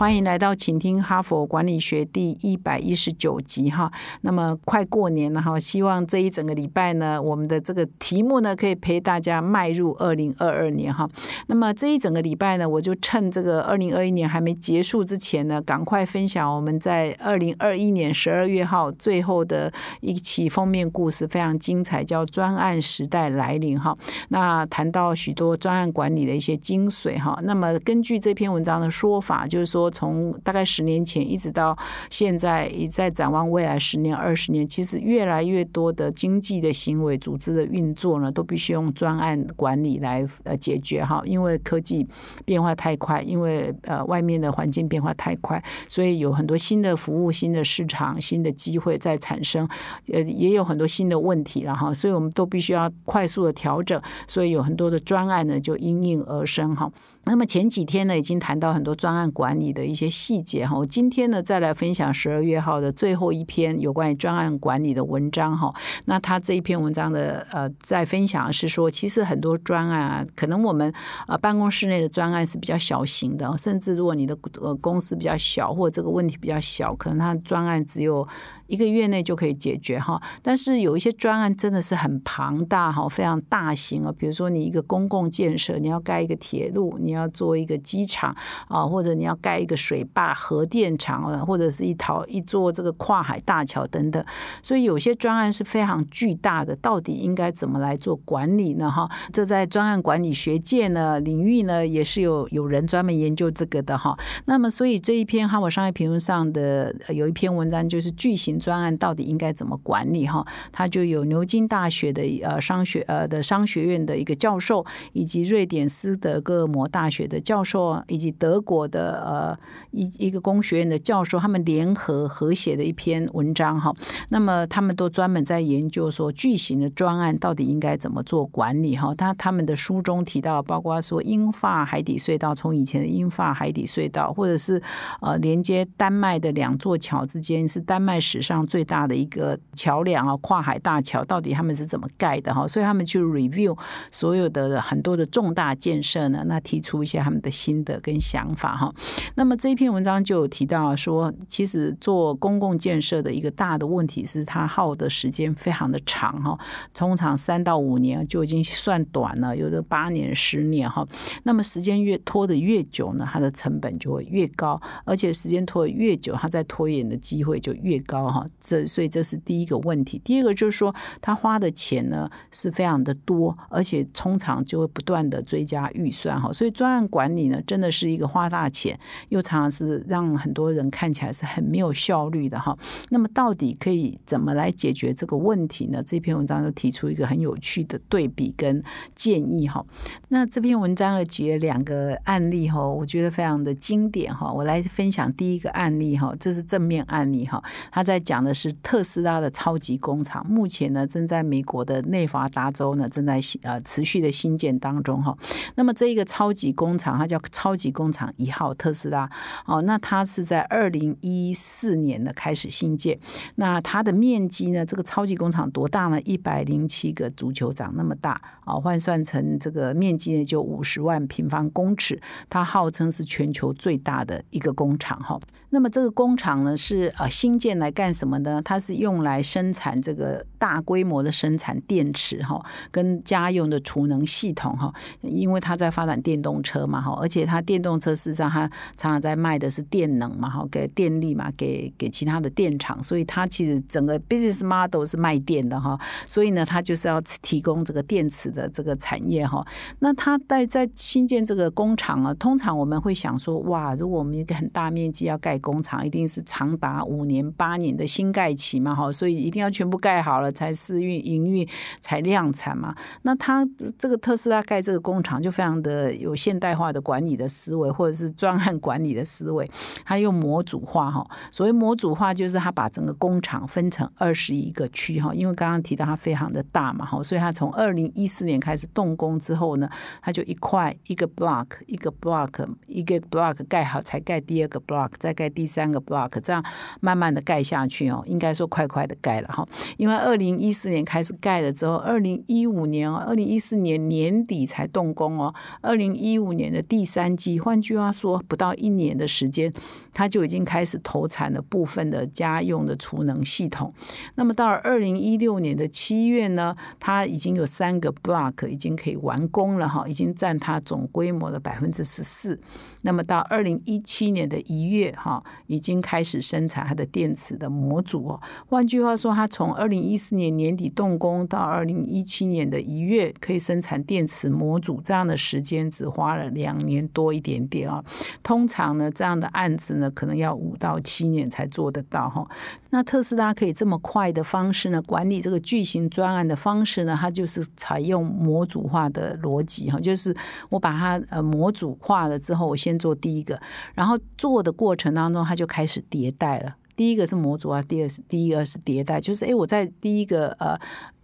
欢迎来到，请听哈佛管理学第一百一十九集哈。那么快过年了哈，希望这一整个礼拜呢，我们的这个题目呢，可以陪大家迈入二零二二年哈。那么这一整个礼拜呢，我就趁这个二零二一年还没结束之前呢，赶快分享我们在二零二一年十二月号最后的一期封面故事，非常精彩，叫“专案时代来临”哈。那谈到许多专案管理的一些精髓哈。那么根据这篇文章的说法，就是说。从大概十年前一直到现在，一在展望未来十年、二十年，其实越来越多的经济的行为、组织的运作呢，都必须用专案管理来呃解决哈。因为科技变化太快，因为呃外面的环境变化太快，所以有很多新的服务、新的市场、新的机会在产生，呃也有很多新的问题了哈。所以我们都必须要快速的调整，所以有很多的专案呢就应运而生哈。那么前几天呢，已经谈到很多专案管理的的一些细节哈。我今天呢，再来分享十二月号的最后一篇有关于专案管理的文章哈。那他这一篇文章的呃，在分享是说，其实很多专案啊，可能我们呃办公室内的专案是比较小型的，甚至如果你的呃公司比较小，或这个问题比较小，可能它专案只有。一个月内就可以解决哈，但是有一些专案真的是很庞大哈，非常大型啊。比如说你一个公共建设，你要盖一个铁路，你要做一个机场啊，或者你要盖一个水坝、核电厂啊，或者是一套一座这个跨海大桥等等。所以有些专案是非常巨大的，到底应该怎么来做管理呢？哈，这在专案管理学界呢领域呢也是有有人专门研究这个的哈。那么所以这一篇哈佛商业评论上的有一篇文章就是巨型。专案到底应该怎么管理？哈，它就有牛津大学的呃商学呃的商学院的一个教授，以及瑞典斯德哥尔摩大学的教授，以及德国的呃一一个工学院的教授，他们联合合写的一篇文章哈。那么他们都专门在研究说巨型的专案到底应该怎么做管理哈。他他们的书中提到，包括说英法海底隧道，从以前的英法海底隧道，或者是呃连接丹麦的两座桥之间是丹麦史上。最大的一个桥梁啊，跨海大桥到底他们是怎么盖的哈？所以他们去 review 所有的很多的重大建设呢，那提出一些他们的心得跟想法哈。那么这一篇文章就有提到说，其实做公共建设的一个大的问题是它耗的时间非常的长哈，通常三到五年就已经算短了，有的八年、十年哈。那么时间越拖得越久呢，它的成本就会越高，而且时间拖得越久，它在拖延的机会就越高哈。这所以这是第一个问题。第二个就是说，他花的钱呢是非常的多，而且通常就会不断的追加预算哈。所以专案管理呢，真的是一个花大钱，又常常是让很多人看起来是很没有效率的哈。那么到底可以怎么来解决这个问题呢？这篇文章就提出一个很有趣的对比跟建议哈。那这篇文章呢举了两个案例哈，我觉得非常的经典哈。我来分享第一个案例哈，这是正面案例哈，他在。讲的是特斯拉的超级工厂，目前呢正在美国的内华达州呢正在呃持续的新建当中哈。那么这一个超级工厂，它叫超级工厂一号特斯拉哦。那它是在二零一四年呢开始新建。那它的面积呢，这个超级工厂多大呢？一百零七个足球场那么大哦，换算成这个面积呢就五十万平方公尺。它号称是全球最大的一个工厂哈。那么这个工厂呢是呃新建来干什么呢？它是用来生产这个大规模的生产电池哈，跟家用的储能系统哈。因为它在发展电动车嘛哈，而且它电动车事实上它常常在卖的是电能嘛哈，给电力嘛，给给其他的电厂，所以它其实整个 business model 是卖电的哈。所以呢，它就是要提供这个电池的这个产业哈。那它在在新建这个工厂啊，通常我们会想说，哇，如果我们一个很大面积要盖工厂一定是长达五年八年的新盖期嘛，哈，所以一定要全部盖好了才试运营运才量产嘛。那他这个特斯拉盖这个工厂就非常的有现代化的管理的思维，或者是专案管理的思维，他用模组化哈。所谓模组化，就是他把整个工厂分成二十一个区哈。因为刚刚提到它非常的大嘛哈，所以他从二零一四年开始动工之后呢，他就一块一个 block 一个 block 一个 block 盖好，才盖第二个 block，再盖第三个 block，这样慢慢的盖下去哦。应该说快快的盖了哈。因为二零一四年开始盖了之后，二零一五年哦，二零一四年年底才动工哦，二零一五年的第三季，换句话说，不到一年的时间，它就已经开始投产了部分的家用的储能系统。那么到了二零一六年的七月呢，它已经有三个 block 已经可以完工了哈，已经占它总规模的百分之十四。那么到二零一七年的一月哈，已经开始生产它的电池的模组哦。换句话说，它从二零一四年年底动工到二零一七年的一月可以生产电池模组，这样的时间只花了两年多一点点啊。通常呢，这样的案子呢，可能要五到七年才做得到哈。那特斯拉可以这么快的方式呢，管理这个巨型专案的方式呢，它就是采用模组化的逻辑哈，就是我把它呃模组化了之后，我先做第一个，然后做的过程当中，它就开始迭代了。第一个是模组啊，第二是第一个是迭代，就是哎，我在第一个呃。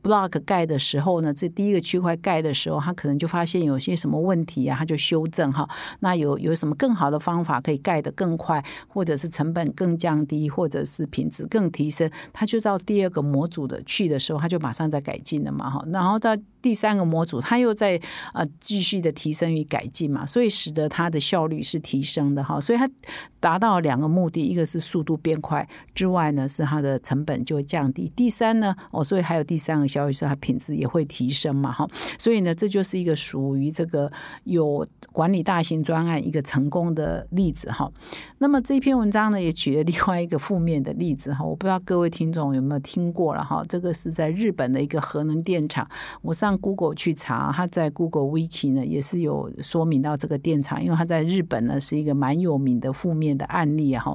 block 盖的时候呢，这第一个区块盖的时候，他可能就发现有些什么问题啊，他就修正哈。那有有什么更好的方法可以盖得更快，或者是成本更降低，或者是品质更提升，他就到第二个模组的去的时候，他就马上在改进了嘛哈。然后到第三个模组，它又在呃继续的提升与改进嘛，所以使得它的效率是提升的哈。所以它达到两个目的，一个是速度变快之外呢，是它的成本就会降低。第三呢，哦，所以还有第三个。交易是它品质也会提升嘛，哈，所以呢，这就是一个属于这个有管理大型专案一个成功的例子哈。那么这篇文章呢，也举了另外一个负面的例子哈，我不知道各位听众有没有听过了哈。这个是在日本的一个核能电厂，我上 Google 去查，他在 Google Wiki 呢也是有说明到这个电厂，因为他在日本呢是一个蛮有名的负面的案例哈。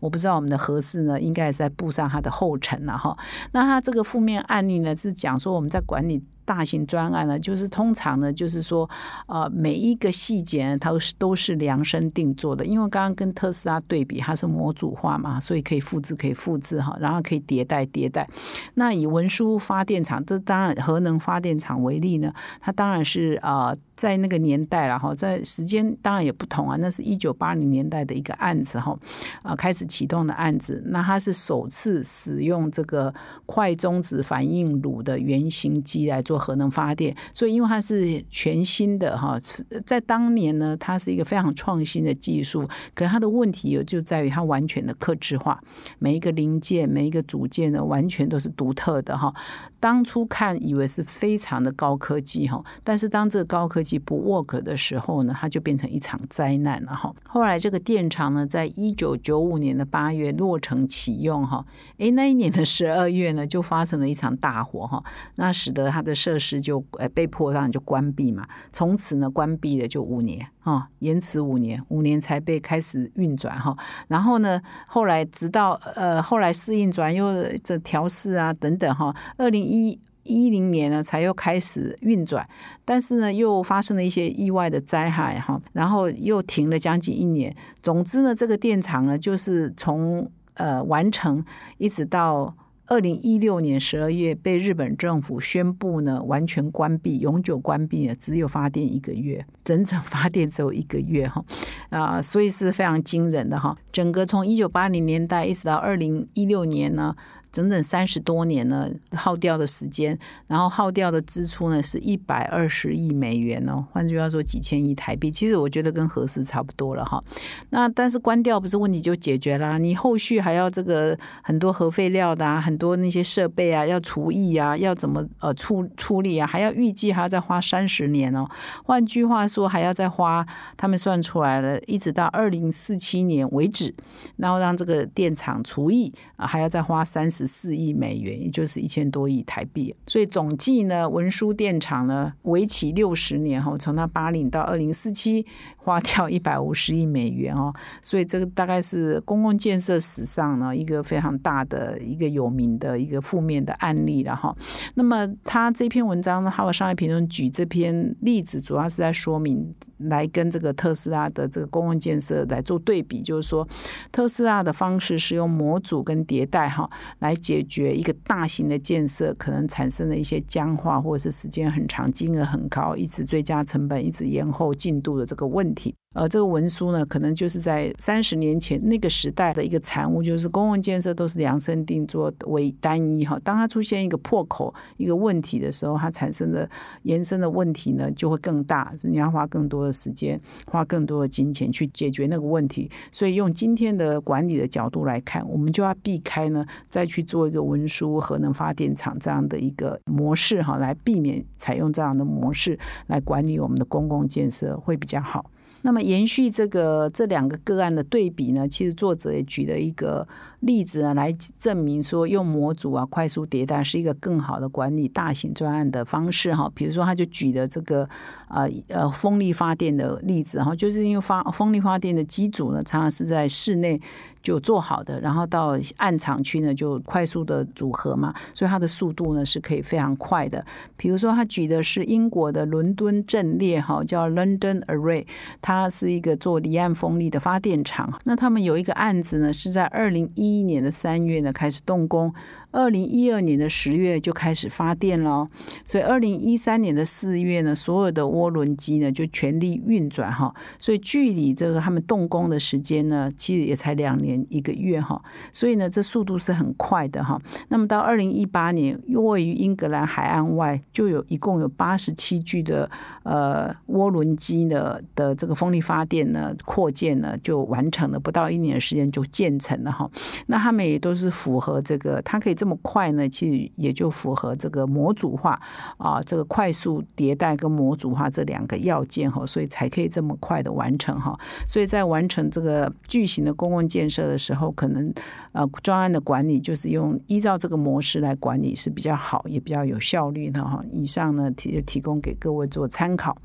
我不知道我们的合适呢，应该是在步上他的后尘了哈。那他这个负面案例呢是。讲说我们在管理。大型专案呢，就是通常呢，就是说，呃，每一个细节它都是都是量身定做的。因为刚刚跟特斯拉对比，它是模组化嘛，所以可以复制，可以复制哈，然后可以迭代迭代。那以文书发电厂，这当然核能发电厂为例呢，它当然是啊，在那个年代了哈，在时间当然也不同啊。那是一九八零年代的一个案子哈，啊，开始启动的案子。那它是首次使用这个快中子反应炉的原型机来做。核能发电，所以因为它是全新的哈，在当年呢，它是一个非常创新的技术，可它的问题有就在于它完全的克制化，每一个零件、每一个组件呢，完全都是独特的哈。当初看以为是非常的高科技哈，但是当这个高科技不 work 的时候呢，它就变成一场灾难了哈。后来这个电厂呢，在一九九五年的八月落成启用哈，诶，那一年的十二月呢，就发生了一场大火哈，那使得它的设施就呃被迫让就关闭嘛，从此呢关闭了就五年哈，延迟五年，五年才被开始运转哈。然后呢，后来直到呃后来试运转又这调试啊等等哈，二零一一零年呢才又开始运转，但是呢又发生了一些意外的灾害哈，然后又停了将近一年。总之呢，这个电厂呢就是从呃完成一直到。二零一六年十二月被日本政府宣布呢，完全关闭、永久关闭了，只有发电一个月，整整发电只有一个月哈，啊，所以是非常惊人的哈。整个从一九八零年代一直到二零一六年呢。整整三十多年呢，耗掉的时间，然后耗掉的支出呢，是一百二十亿美元哦。换句话说，几千亿台币。其实我觉得跟核实差不多了哈。那但是关掉不是问题就解决啦？你后续还要这个很多核废料的啊，很多那些设备啊，要除役啊，要怎么呃处处理啊？还要预计还要再花三十年哦。换句话说，还要再花，他们算出来了，一直到二零四七年为止，然后让这个电厂除役啊，还要再花三十。四亿美元，也就是一千多亿台币。所以总计呢，文书电厂呢，为期六十年哈，从它八零到二零四七，花掉一百五十亿美元哦。所以这个大概是公共建设史上呢一个非常大的一个有名的一个负面的案例了哈。那么他这篇文章呢，《哈佛商业评论》举这篇例子，主要是在说明。来跟这个特斯拉的这个公共建设来做对比，就是说，特斯拉的方式是用模组跟迭代哈来解决一个大型的建设可能产生的一些僵化或者是时间很长、金额很高、一直追加成本、一直延后进度的这个问题。呃，这个文书呢，可能就是在三十年前那个时代的一个产物，就是公共建设都是量身定做为单一哈。当它出现一个破口、一个问题的时候，它产生的延伸的问题呢，就会更大，你要花更多的时间、花更多的金钱去解决那个问题。所以，用今天的管理的角度来看，我们就要避开呢，再去做一个文书核能发电厂这样的一个模式哈，来避免采用这样的模式来管理我们的公共建设会比较好。那么延续这个这两个个案的对比呢，其实作者也举了一个例子呢，来证明说用模组啊快速迭代是一个更好的管理大型专案的方式哈。比如说，他就举的这个呃呃风力发电的例子哈，就是因为发风力发电的机组呢，常常是在室内。就做好的，然后到暗场区呢，就快速的组合嘛，所以它的速度呢是可以非常快的。比如说，他举的是英国的伦敦阵列哈，叫 London Array，它是一个做离岸风力的发电厂。那他们有一个案子呢，是在二零一一年的三月呢开始动工。二零一二年的十月就开始发电了，所以二零一三年的四月呢，所有的涡轮机呢就全力运转哈，所以距离这个他们动工的时间呢，其实也才两年一个月哈，所以呢，这速度是很快的哈。那么到二零一八年，位于英格兰海岸外，就有一共有八十七具的呃涡轮机的的这个风力发电呢扩建呢就完成了，不到一年的时间就建成了哈。那他们也都是符合这个，它可以。这么快呢？其实也就符合这个模组化啊，这个快速迭代跟模组化这两个要件哈，所以才可以这么快的完成哈。所以在完成这个巨型的公共建设的时候，可能呃专案的管理就是用依照这个模式来管理是比较好，也比较有效率的哈。以上呢提提供给各位做参考。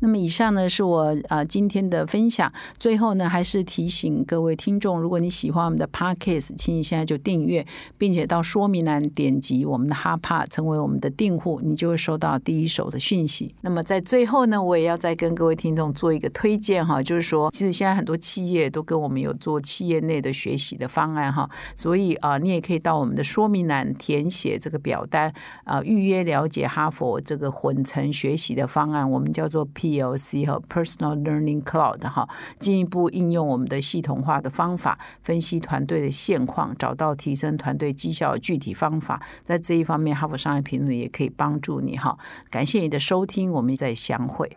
那么以上呢是我啊今天的分享。最后呢，还是提醒各位听众，如果你喜欢我们的 Podcast，请你现在就订阅，并且到说明栏点击我们的哈帕，成为我们的订户，你就会收到第一手的讯息。那么在最后呢，我也要再跟各位听众做一个推荐哈，就是说，其实现在很多企业都跟我们有做企业内的学习的方案哈，所以啊，你也可以到我们的说明栏填写这个表单啊，预约了解哈佛这个混成学习的方案，我们叫做 P。PLC 和 Personal Learning Cloud 哈，进一步应用我们的系统化的方法，分析团队的现况，找到提升团队绩效的具体方法。在这一方面，哈佛商业评论也可以帮助你哈。感谢你的收听，我们再相会。